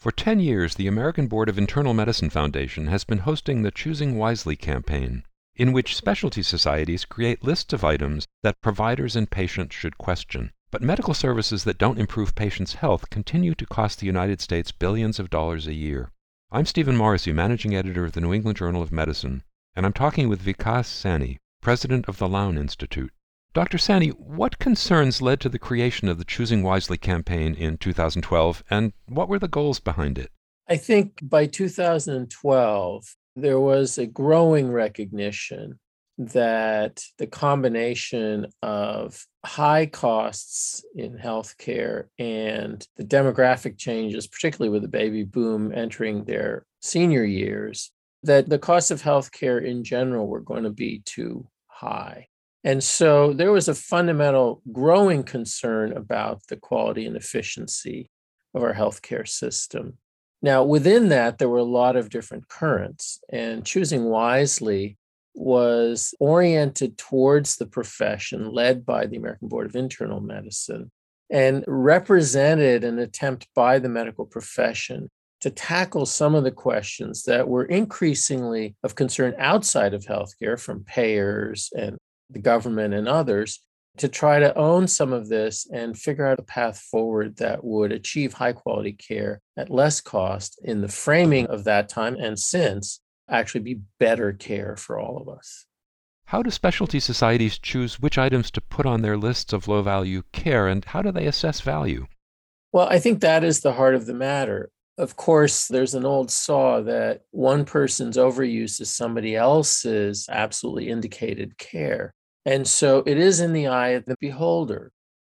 For 10 years, the American Board of Internal Medicine Foundation has been hosting the Choosing Wisely campaign, in which specialty societies create lists of items that providers and patients should question. But medical services that don't improve patients' health continue to cost the United States billions of dollars a year. I'm Stephen Morrissey, managing editor of the New England Journal of Medicine, and I'm talking with Vikas Saini, president of the Lown Institute. Dr. Saini, what concerns led to the creation of the Choosing Wisely campaign in 2012, and what were the goals behind it? I think by 2012, there was a growing recognition that the combination of high costs in healthcare and the demographic changes, particularly with the baby boom entering their senior years, that the costs of healthcare in general were going to be too high. And so there was a fundamental growing concern about the quality and efficiency of our healthcare system. Now, within that, there were a lot of different currents, and choosing wisely was oriented towards the profession led by the American Board of Internal Medicine and represented an attempt by the medical profession to tackle some of the questions that were increasingly of concern outside of healthcare from payers and the government and others to try to own some of this and figure out a path forward that would achieve high quality care at less cost in the framing of that time and since actually be better care for all of us. How do specialty societies choose which items to put on their lists of low value care, and how do they assess value? Well, I think that is the heart of the matter. Of course, there's an old saw that one person's overuse is somebody else's absolutely indicated care. And so it is in the eye of the beholder.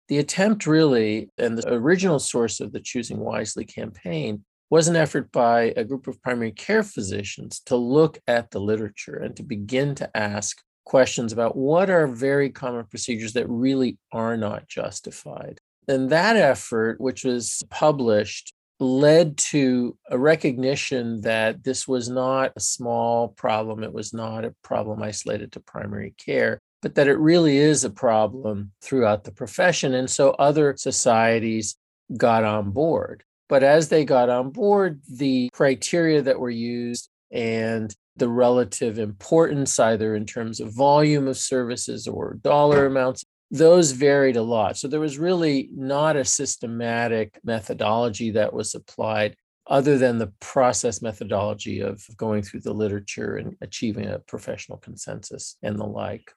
The attempt, really, and the original source of the Choosing Wisely campaign was an effort by a group of primary care physicians to look at the literature and to begin to ask questions about what are very common procedures that really are not justified. And that effort, which was published, led to a recognition that this was not a small problem. It was not a problem isolated to primary care, but that it really is a problem throughout the profession. And so other societies got on board. But as they got on board, the criteria that were used and the relative importance, either in terms of volume of services or dollar amounts, those varied a lot. So there was really not a systematic methodology that was applied other than the process methodology of going through the literature and achieving a professional consensus and the like.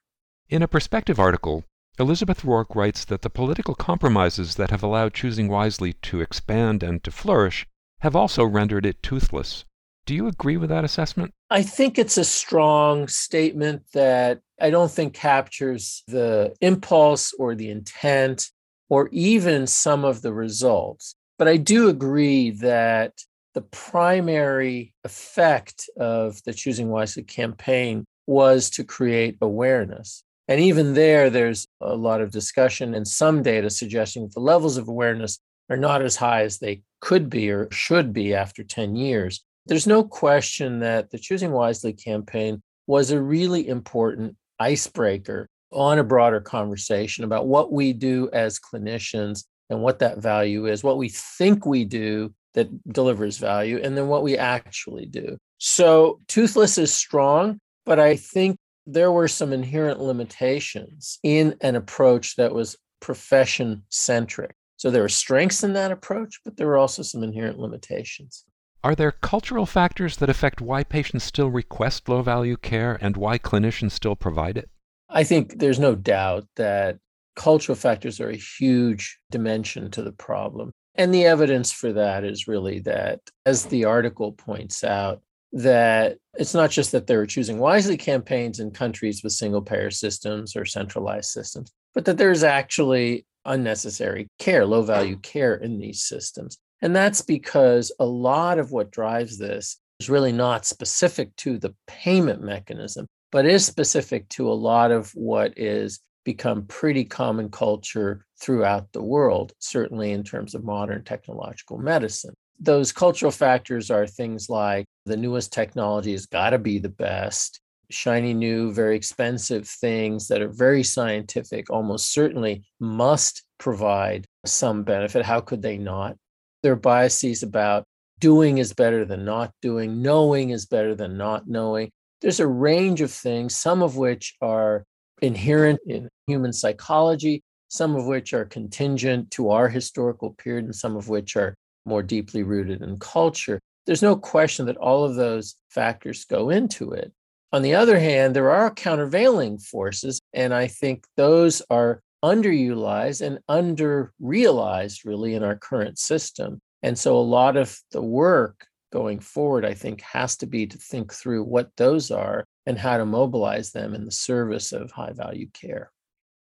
In a perspective article, Elizabeth Rourke writes that the political compromises that have allowed choosing wisely to expand and to flourish have also rendered it toothless. Do you agree with that assessment? I think it's a strong statement that I don't think captures the impulse or the intent or even some of the results. But I do agree that the primary effect of the Choosing Wisely campaign was to create awareness. And even there, there's a lot of discussion and some data suggesting that the levels of awareness are not as high as they could be or should be after 10 years. There's no question that the Choosing Wisely campaign was a really important icebreaker on a broader conversation about what we do as clinicians and what that value is, what we think we do that delivers value, and then what we actually do. So, toothless is strong, but I think there were some inherent limitations in an approach that was profession centric. So there were strengths in that approach, but there were also some inherent limitations. Are there cultural factors that affect why patients still request low value care and why clinicians still provide it? I think there's no doubt that cultural factors are a huge dimension to the problem. And the evidence for that is really that, as the article points out, that it's not just that they're choosing wisely campaigns in countries with single payer systems or centralized systems, but that there's actually unnecessary care, low value care in these systems. And that's because a lot of what drives this is really not specific to the payment mechanism, but is specific to a lot of what is become pretty common culture throughout the world, certainly in terms of modern technological medicine those cultural factors are things like the newest technology has got to be the best, shiny new, very expensive things that are very scientific almost certainly must provide some benefit. How could they not? There are biases about doing is better than not doing, knowing is better than not knowing. There's a range of things, some of which are inherent in human psychology, some of which are contingent to our historical period, and some of which are more deeply rooted in culture. There's no question that all of those factors go into it. On the other hand, there are countervailing forces, and I think those are underutilized and under realized really in our current system. And so a lot of the work going forward, I think, has to be to think through what those are and how to mobilize them in the service of high value care.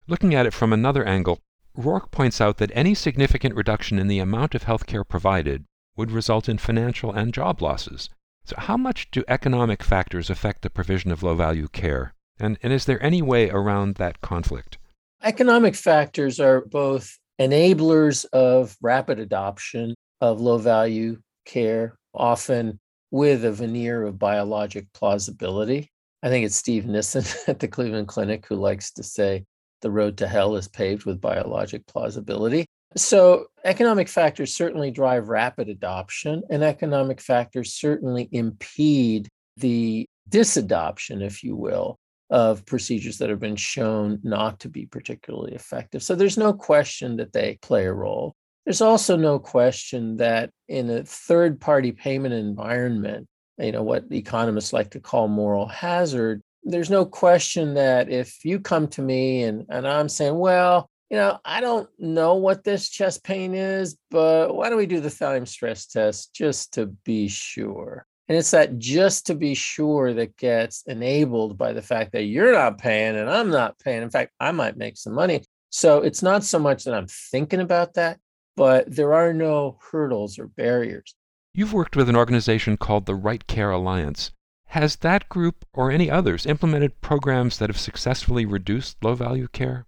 Looking at it from another angle, Rourke points out that any significant reduction in the amount of health care provided would result in financial and job losses. So, how much do economic factors affect the provision of low value care? And, and is there any way around that conflict? Economic factors are both enablers of rapid adoption of low value care, often with a veneer of biologic plausibility. I think it's Steve Nissen at the Cleveland Clinic who likes to say the road to hell is paved with biologic plausibility. So, economic factors certainly drive rapid adoption, and economic factors certainly impede the disadoption, if you will, of procedures that have been shown not to be particularly effective. So, there's no question that they play a role. There's also no question that in a third party payment environment, you know, what economists like to call moral hazard, there's no question that if you come to me and, and I'm saying, well, you know, I don't know what this chest pain is, but why don't we do the thallium stress test just to be sure? And it's that just to be sure that gets enabled by the fact that you're not paying and I'm not paying. In fact, I might make some money. So it's not so much that I'm thinking about that, but there are no hurdles or barriers. You've worked with an organization called the Right Care Alliance. Has that group or any others implemented programs that have successfully reduced low value care?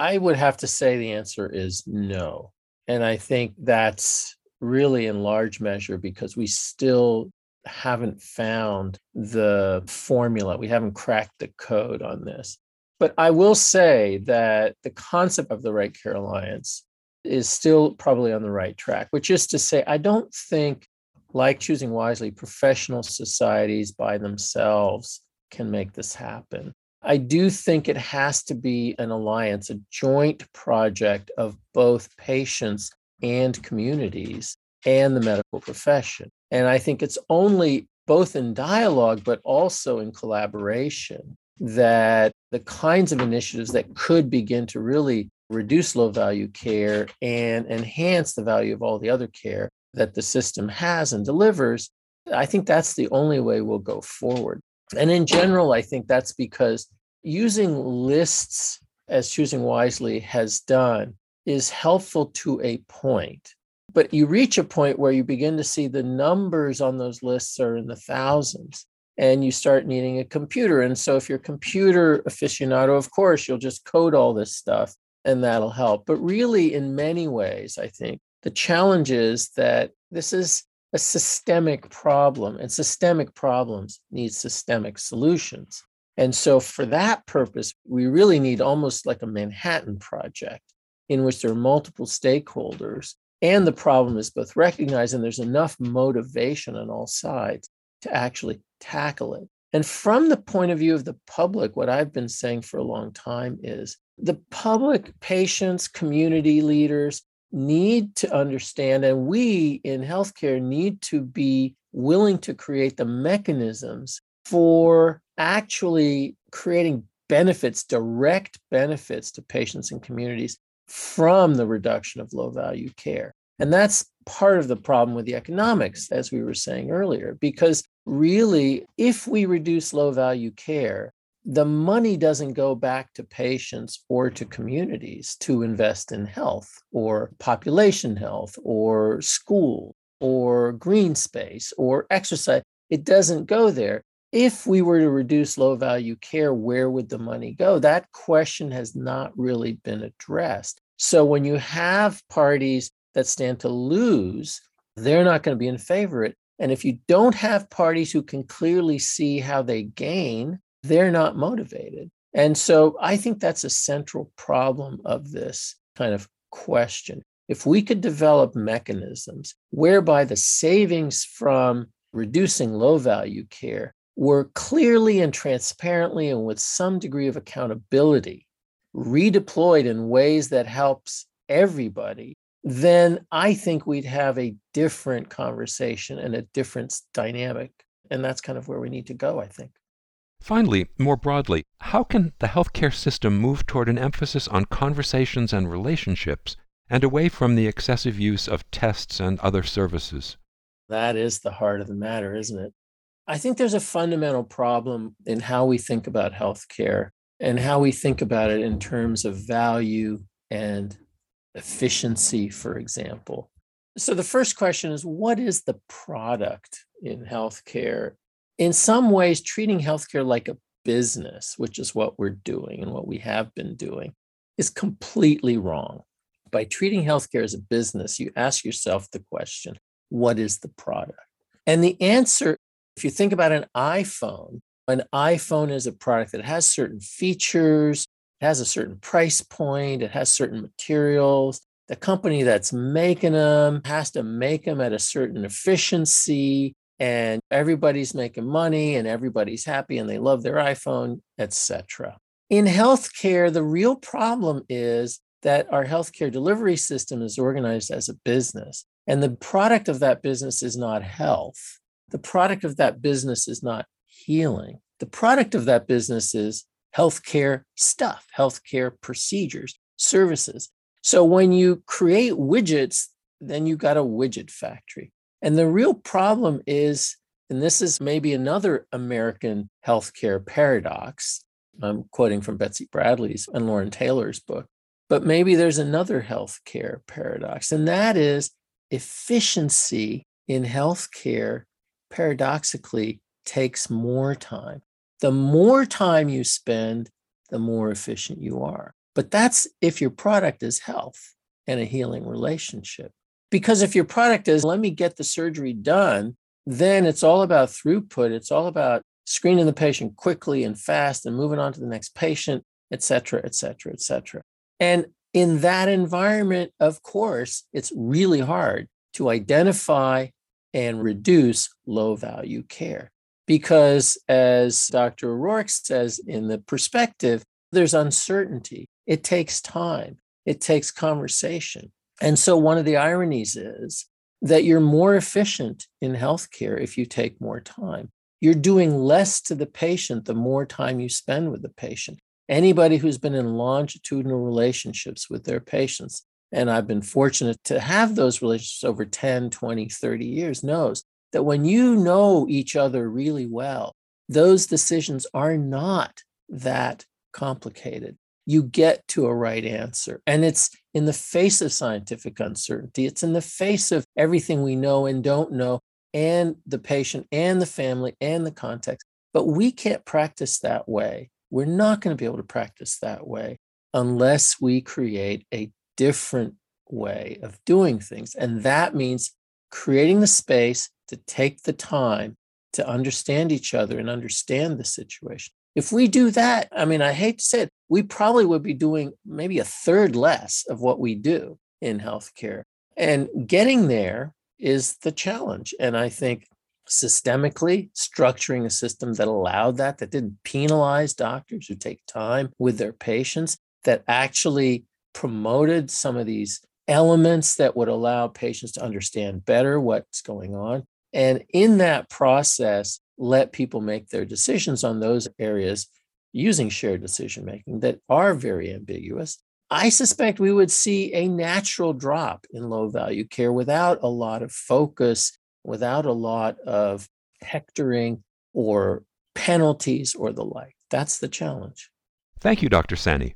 I would have to say the answer is no. And I think that's really in large measure because we still haven't found the formula. We haven't cracked the code on this. But I will say that the concept of the Right Care Alliance is still probably on the right track, which is to say, I don't think like choosing wisely, professional societies by themselves can make this happen. I do think it has to be an alliance, a joint project of both patients and communities and the medical profession. And I think it's only both in dialogue, but also in collaboration that the kinds of initiatives that could begin to really reduce low value care and enhance the value of all the other care that the system has and delivers, I think that's the only way we'll go forward. And in general, I think that's because using lists as choosing wisely has done is helpful to a point. But you reach a point where you begin to see the numbers on those lists are in the thousands and you start needing a computer. And so, if you're computer aficionado, of course, you'll just code all this stuff and that'll help. But really, in many ways, I think the challenge is that this is a systemic problem, and systemic problems need systemic solutions. And so, for that purpose, we really need almost like a Manhattan Project in which there are multiple stakeholders. And the problem is both recognized and there's enough motivation on all sides to actually tackle it. And from the point of view of the public, what I've been saying for a long time is the public, patients, community leaders, need to understand, and we in healthcare need to be willing to create the mechanisms for actually creating benefits, direct benefits to patients and communities from the reduction of low value care. And that's part of the problem with the economics, as we were saying earlier, because really, if we reduce low value care, the money doesn't go back to patients or to communities to invest in health or population health or school or green space or exercise. It doesn't go there. If we were to reduce low value care, where would the money go? That question has not really been addressed. So when you have parties that stand to lose, they're not going to be in favor of it. And if you don't have parties who can clearly see how they gain, they're not motivated. And so I think that's a central problem of this kind of question. If we could develop mechanisms whereby the savings from reducing low value care were clearly and transparently and with some degree of accountability redeployed in ways that helps everybody, then I think we'd have a different conversation and a different dynamic. And that's kind of where we need to go, I think. Finally, more broadly, how can the healthcare system move toward an emphasis on conversations and relationships and away from the excessive use of tests and other services? That is the heart of the matter, isn't it? I think there's a fundamental problem in how we think about healthcare and how we think about it in terms of value and efficiency, for example. So, the first question is what is the product in healthcare? In some ways, treating healthcare like a business, which is what we're doing and what we have been doing, is completely wrong. By treating healthcare as a business, you ask yourself the question what is the product? And the answer, if you think about an iPhone, an iPhone is a product that has certain features, it has a certain price point, it has certain materials. The company that's making them has to make them at a certain efficiency, and everybody's making money and everybody's happy and they love their iPhone, etc. In healthcare, the real problem is that our healthcare delivery system is organized as a business. And the product of that business is not health. The product of that business is not healing. The product of that business is healthcare stuff, healthcare procedures, services. So when you create widgets, then you got a widget factory. And the real problem is, and this is maybe another American healthcare paradox. I'm quoting from Betsy Bradley's and Lauren Taylor's book, but maybe there's another healthcare paradox, and that is efficiency in healthcare paradoxically takes more time. The more time you spend, the more efficient you are. But that's if your product is health and a healing relationship. Because if your product is, let me get the surgery done, then it's all about throughput. It's all about screening the patient quickly and fast and moving on to the next patient, et cetera, et cetera, et cetera. And in that environment, of course, it's really hard to identify and reduce low value care. Because as Dr. O'Rourke says in the perspective, there's uncertainty. It takes time, it takes conversation. And so, one of the ironies is that you're more efficient in healthcare if you take more time. You're doing less to the patient the more time you spend with the patient anybody who's been in longitudinal relationships with their patients, and I've been fortunate to have those relationships over 10, 20, 30 years, knows that when you know each other really well, those decisions are not that complicated. You get to a right answer. And it's in the face of scientific uncertainty, it's in the face of everything we know and don't know, and the patient and the family and the context. But we can't practice that way we're not going to be able to practice that way unless we create a different way of doing things. And that means creating the space to take the time to understand each other and understand the situation. If we do that, I mean, I hate to say it, we probably would be doing maybe a third less of what we do in healthcare. And getting there is the challenge. And I think systemically structuring a system that allowed that, that didn't penalize doctors who take time with their patients, that actually promoted some of these elements that would allow patients to understand better what's going on. And in that process, let people make their decisions on those areas using shared decision making that are very ambiguous. I suspect we would see a natural drop in low value care without a lot of focus without a lot of hectoring or penalties or the like. That's the challenge. Thank you, Dr. Saini.